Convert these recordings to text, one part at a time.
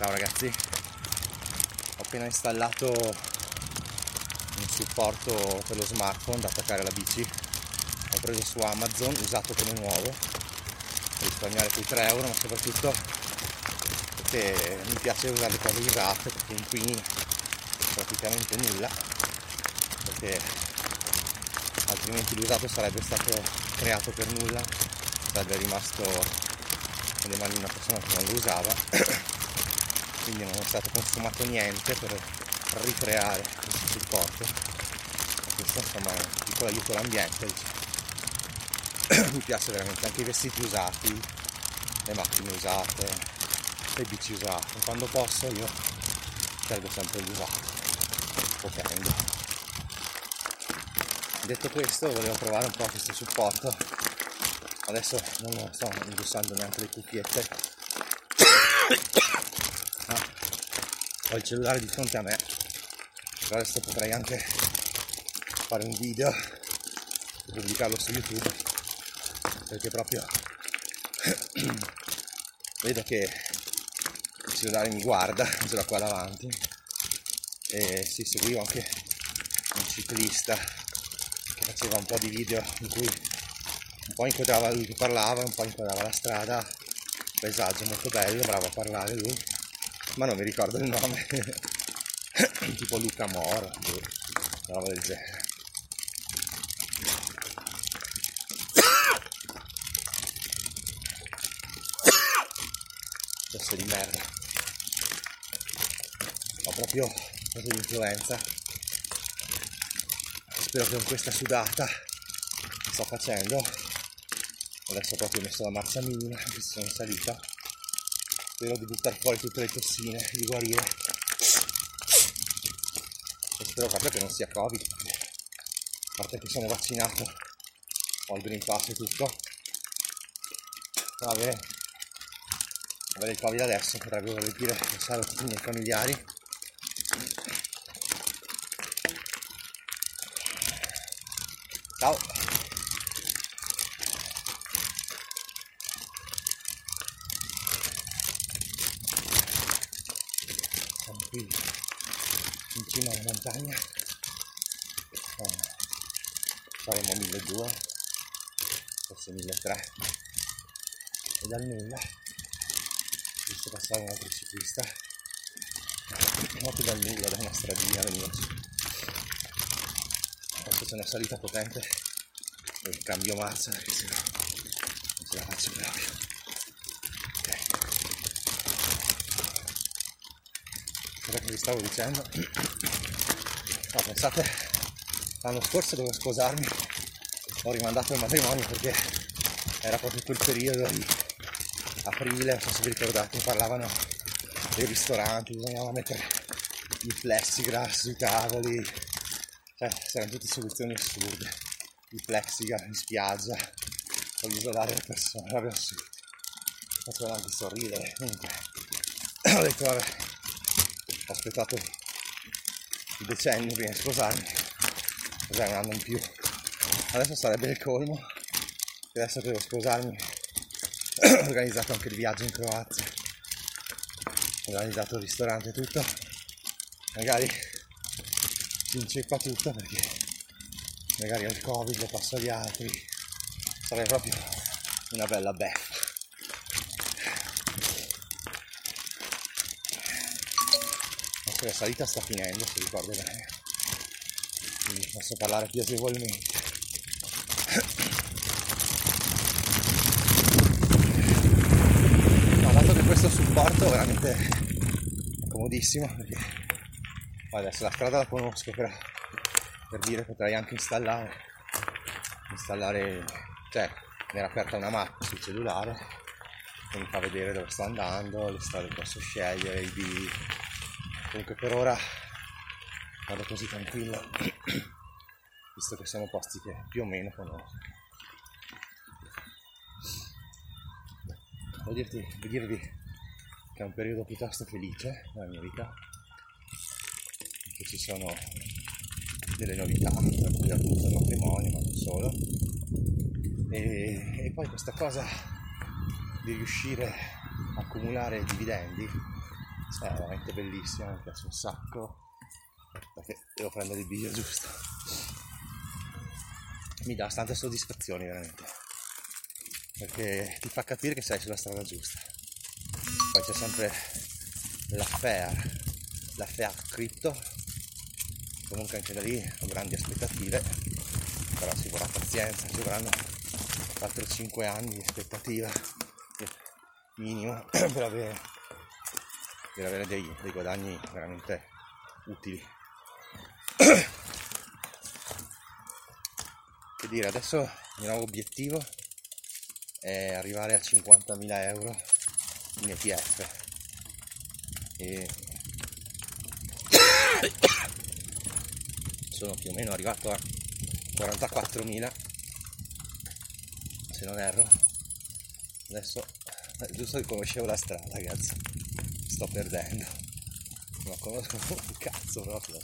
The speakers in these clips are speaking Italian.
Ciao ragazzi, ho appena installato un supporto per lo smartphone da attaccare alla bici. Ho preso su Amazon, usato come nuovo, per risparmiare quei 3 euro, ma soprattutto perché mi piace usare le cose usate, perché inquini praticamente nulla, perché altrimenti l'usato sarebbe stato creato per nulla, sarebbe rimasto nelle mani di una persona che non lo usava quindi non è stato consumato niente per ricreare questo supporto questo insomma è un piccolo aiuto all'ambiente. Mi piace veramente anche i vestiti usati le macchine usate le bici usate. Quando posso io scelgo sempre l'usato potendo detto questo volevo provare un po' questo supporto. Adesso non sto indossando neanche le cuffiette ho il cellulare di fronte a me. Però adesso potrei anche fare un video e pubblicarlo su youtube perché proprio vedo che il cellulare mi guarda ce l'ho qua davanti. E si sì, seguivo anche un ciclista che faceva un po' di video in cui un po' inquadrava lui che parlava un po' inquadrava la strada. Paesaggio molto bello bravo a parlare lui ma non mi ricordo il nome. Tipo Luca Mora una roba del genere. Questo di merda. Ho proprio preso l'influenza. Spero che con questa sudata che sto facendo. Adesso proprio ho messo la marcia minima se sono salita spero di buttare fuori tutte le tossine, di guarire. E spero proprio che non sia Covid, a parte che sono vaccinato, ho il Green Pass e tutto. Però avere, avere il Covid adesso potrebbe voler dire pensare a tutti i miei familiari. Ciao! Qui in cima alla montagna eh, faremo 1200 forse 1300 e dal nulla visto passare un altro ciclista proprio dal nulla da una stradina veniva su adesso c'è una salita potente e cambio marcia perché sennò non ce la faccio proprio cosa che vi stavo dicendo. No, pensate l'anno scorso dovevo sposarmi. Ho rimandato il matrimonio perché era proprio quel periodo di aprile non so se vi ricordate parlavano dei ristoranti bisognava mettere il plexiglass sui tavoli. Cioè c'erano tutte soluzioni assurde. Il plexiglass in spiaggia per isolare le persone proprio assurdo facevano anche sorridere comunque. Ho detto vabbè aspettato decenni prima di sposarmi cos'è un anno in più. Adesso sarebbe il colmo che adesso devo sposarmi ho organizzato anche il viaggio in Croazia. Ho organizzato il ristorante e tutto. Magari inceppa tutto perché magari ho il covid lo passo agli altri. Sarebbe proprio una bella beffa che la salita sta finendo se ricordo bene. Quindi posso parlare più agevolmente. No, dato che questo supporto è veramente comodissimo perché adesso la strada la conosco però per dire potrei anche installare installare cioè mi era aperta una mappa sul cellulare che mi fa vedere dove sto andando le strade posso scegliere i comunque per ora vado così tranquillo visto che sono posti che più o meno conosco. Devo dirti, dirvi che è un periodo piuttosto felice nella mia vita che ci sono delle novità tra cui appunto il matrimonio ma non solo. E, e poi questa cosa di riuscire a accumulare dividendi è veramente bellissima, mi piace un sacco. Perché devo prendere il video giusto? Mi dà tante soddisfazioni veramente. Perché ti fa capire che sei sulla strada giusta. Poi c'è sempre l'affair l'affair crypto comunque anche da lì ho grandi aspettative però ci vorrà pazienza ci vorranno 4-5 anni di aspettativa minimo per avere, per avere dei, dei guadagni veramente utili. Che dire adesso il nuovo obiettivo è arrivare a 50.000 euro in ETF e sono più o meno arrivato a 44.000 se non erro. Adesso è giusto che conoscevo la strada ragazzi sto perdendo. Non conosco un cazzo proprio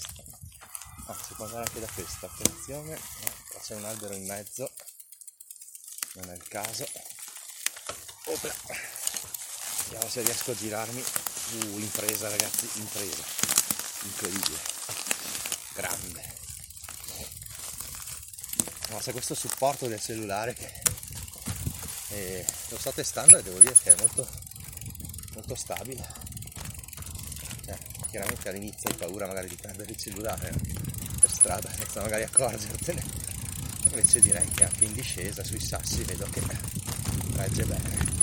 ah, si può andare anche da questa attenzione. No, c'è un albero in mezzo. Non è il caso. Opla. vediamo se riesco a girarmi. Uh, impresa ragazzi impresa. Incredibile. Grande. No, c'è questo supporto del cellulare che eh, lo sto testando e devo dire che è molto, molto stabile cioè, chiaramente all'inizio hai paura magari di prendere il cellulare per strada senza magari accorgertene. Invece direi che anche in discesa sui sassi vedo che regge bene.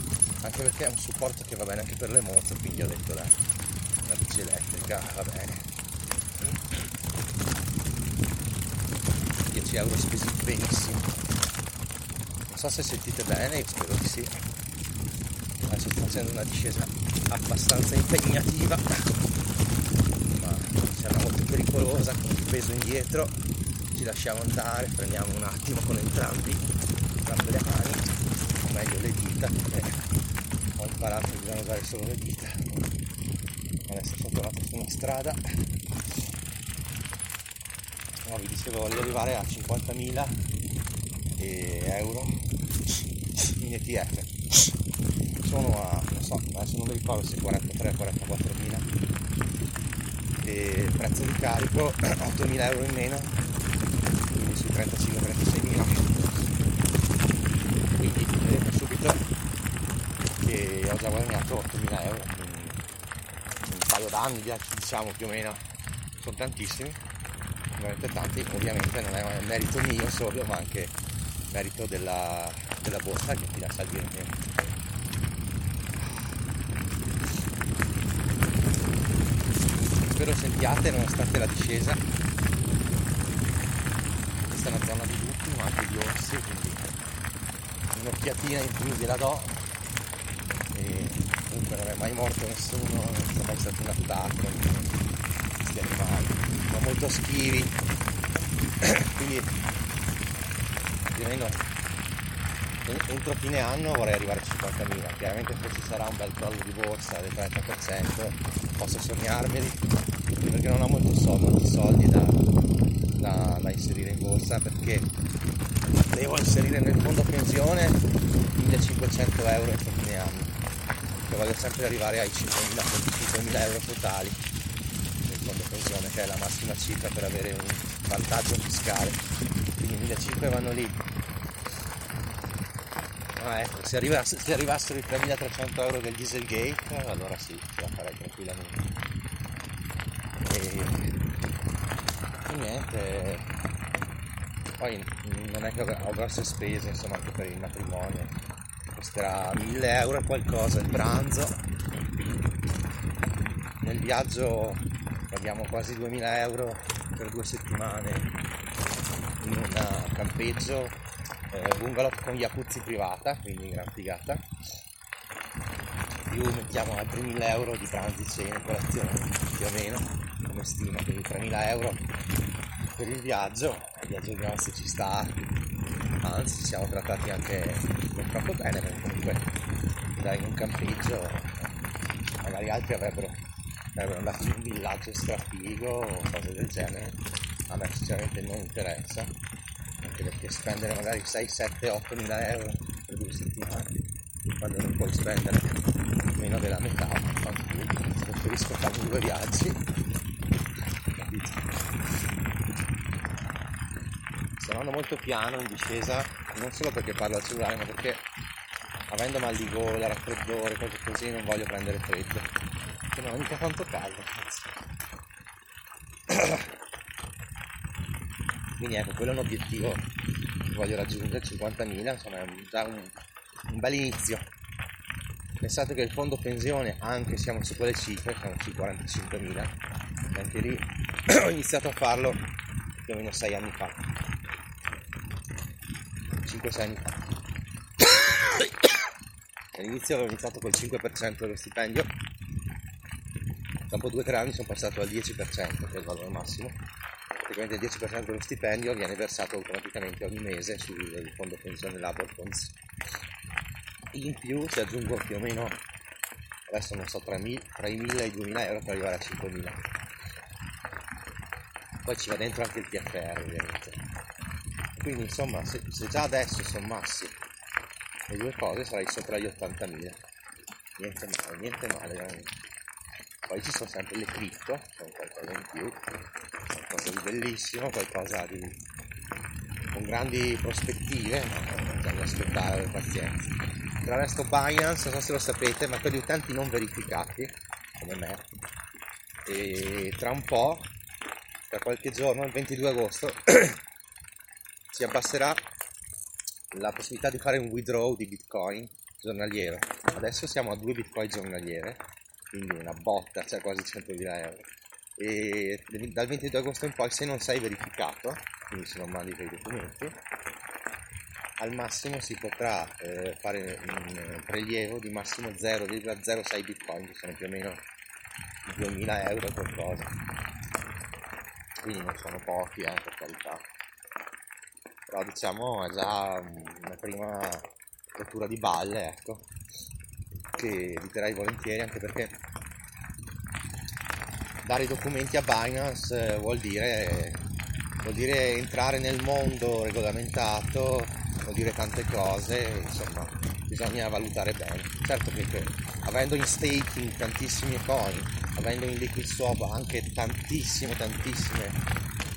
Anche perché è un supporto che va bene anche per le moto quindi ho detto dai una bici elettrica va bene. 10 euro spesi benissimo. Non so se sentite bene spero di sì sto facendo una discesa abbastanza impegnativa ma sarà molto pericolosa con il peso indietro ci lasciamo andare prendiamo un attimo con entrambi entrambe le mani o meglio le dita perché ho imparato che bisogna usare solo le dita adesso sono tornato su una strada. No, vi dicevo voglio arrivare a 50.000 euro in ETF sono a non so adesso non mi ricordo se 43 44 mila e prezzo di carico 8.000 euro in meno quindi sui 35 36 mila quindi vedete subito che ho già guadagnato 8.000 euro in un paio d'anni diciamo più o meno. Sono tantissimi veramente tanti, ovviamente non è merito mio solo, ma anche merito della, della borsa che ti lascia salire Spero sentiate nonostante la discesa. Questa è una zona di lutti, ma anche di orsi, quindi un'occhiatina in più gliela do. E comunque non è mai morto nessuno, non è mai stato un attacco, questi animali molto schivi quindi direi no entro fine anno vorrei arrivare a 50.000 chiaramente poi ci sarà un bel crollo di borsa del 30% posso sognarmeli perché non ho molto soldi, molti soldi da, da, da inserire in borsa perché devo inserire nel fondo pensione 1500 euro entro fine anno che voglio sempre arrivare ai 5.000 euro totali fondo pensione che è la massima cifra per avere un vantaggio fiscale. Quindi 1500 vanno lì. Ah, ecco, se, arrivasse, se arrivassero i 3300 euro del dieselgate allora sì, la farei tranquillamente e, niente poi non è che ho grosse spese insomma anche per il matrimonio. Costerà 1000 euro qualcosa il pranzo. Nel viaggio paghiamo quasi 2000 euro per due settimane in un campeggio eh, bungalow con jacuzzi privata, quindi gran figata. Più mettiamo altri 1000 euro di pranzi, cene, colazione, più o meno, come stima, quindi 3000 euro per il viaggio. Il viaggio di nostro ci sta, anzi ci siamo trattati anche non troppo bene, perché comunque andare in un campeggio magari altri avrebbero sarebbero andati in un villaggio strafigo o cose del genere a me sinceramente non interessa anche perché spendere magari 6, 7, 8 mila euro per due settimane quando non puoi spendere meno della metà preferisco fare due viaggi sto andando molto piano in discesa non solo perché parlo al cellulare ma perché avendo mal di gola, raffreddore, cose così non voglio prendere freddo. Che non ho mica tanto caldo quindi ecco quello è un obiettivo che voglio raggiungere 50.000 insomma è già un, un bel inizio. Pensate che il fondo pensione anche siamo su quelle cifre siamo su 45.000 anche lì ho iniziato a farlo più o meno 6 anni fa 5-6 anni fa all'inizio avevo iniziato col 5% dello stipendio. Dopo 2-3 anni sono passato al 10% che è il valore massimo. Praticamente il 10% dello stipendio viene versato automaticamente ogni mese sul fondo pensione Labor Funds in più si aggiungo più o meno adesso non so tra, i 1000 e i 2000 euro per arrivare a 5000 poi ci va dentro anche il TFR ovviamente quindi insomma se, se già adesso sommassi le due cose sarai sopra gli 80.000 niente male niente male veramente. Poi ci sono sempre le cripto sono qualcosa in più. Qualcosa di bellissimo qualcosa di con grandi prospettive ma bisogna aspettare pazienza. Del resto Binance, non so se lo sapete, ma per gli utenti non verificati, come me, e tra un po', tra qualche giorno, il 22 agosto, si abbasserà la possibilità di fare un withdraw di bitcoin giornaliero. Adesso siamo a 2 bitcoin giornaliere, quindi una botta, cioè quasi 100.000 euro. E dal 22 agosto in poi, se non sei verificato, quindi se non mandi dei documenti, al massimo si potrà eh, fare un prelievo di massimo 0,06 bitcoin che sono più o meno 2000 euro qualcosa quindi non sono pochi eh, per carità però diciamo è già una prima rottura di balle ecco che eviterei volentieri anche perché dare i documenti a Binance eh, vuol dire, vuol dire entrare nel mondo regolamentato vuol dire tante cose, insomma bisogna valutare bene. Certo che avendo in staking tantissimi coin, avendo in liquid swap anche tantissime, tantissime,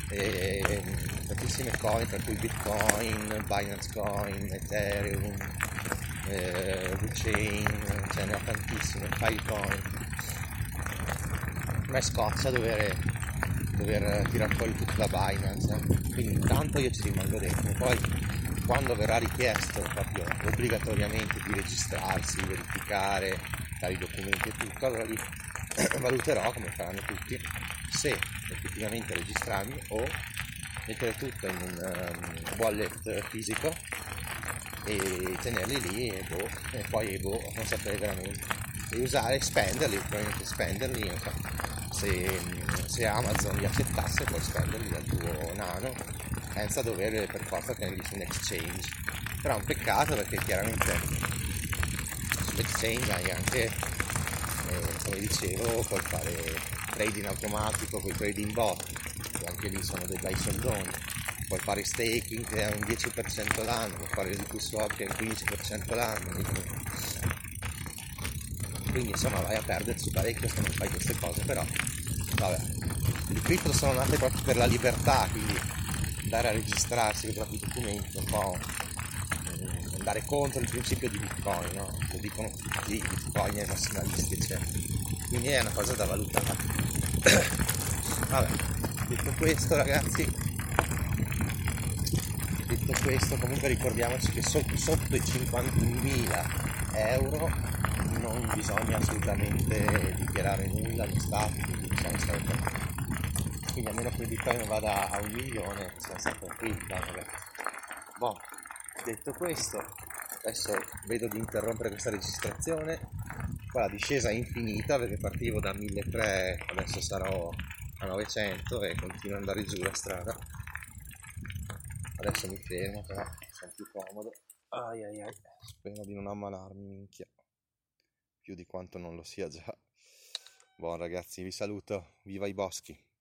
eh, tantissime coin, tra cui Bitcoin, Binance Coin, Ethereum, eh, VeChain, ce ne ho tantissime, Filecoin. A me scoccia dover, dover tirare fuori tutto da Binance, eh. quindi intanto io ci rimango dentro, poi quando verrà richiesto proprio obbligatoriamente di registrarsi, verificare, i documenti e tutto, allora lì valuterò come faranno tutti se effettivamente registrarmi o mettere tutto in un um, wallet fisico e tenerli lì e, boh, e poi boh, non sapere veramente e usare spenderli, probabilmente spenderli, se, se Amazon li accettasse puoi spenderli dal tuo nano senza dover per forza tenerli su un exchange. Però è un peccato perché chiaramente sull'exchange hai anche, eh, come dicevo, puoi fare trading automatico con i trading bot, anche lì sono dei bei soldoni. Puoi fare staking che è un 10% l'anno, puoi fare il swap che è un 15% l'anno. Quindi insomma vai a perderci parecchio se non fai queste cose, però vabbè. Le cripto sono nate proprio per la libertà, quindi andare a registrarsi con i documenti, un po' eh, andare contro il principio di Bitcoin, no? Lo dicono tutti i Bitcoin e massimalisti, quindi è una cosa da valutare. Vabbè, detto questo ragazzi, detto questo comunque ricordiamoci che sotto, sotto i 50.000 euro non bisogna assolutamente dichiarare nulla allo Stato, stare tranquilli quindi a meno che il bitcoin vada a un milione siamo tranquilli ragazzi boh, detto questo adesso vedo di interrompere questa registrazione. Qua la discesa è infinita perché partivo da 1300 adesso sarò a 900 e continuo ad andare giù la strada. Adesso mi fermo però sono più comodo. Ai ai ai. Spero di non ammalarmi minchia. Più di quanto non lo sia già. Buon ragazzi vi saluto. Viva i boschi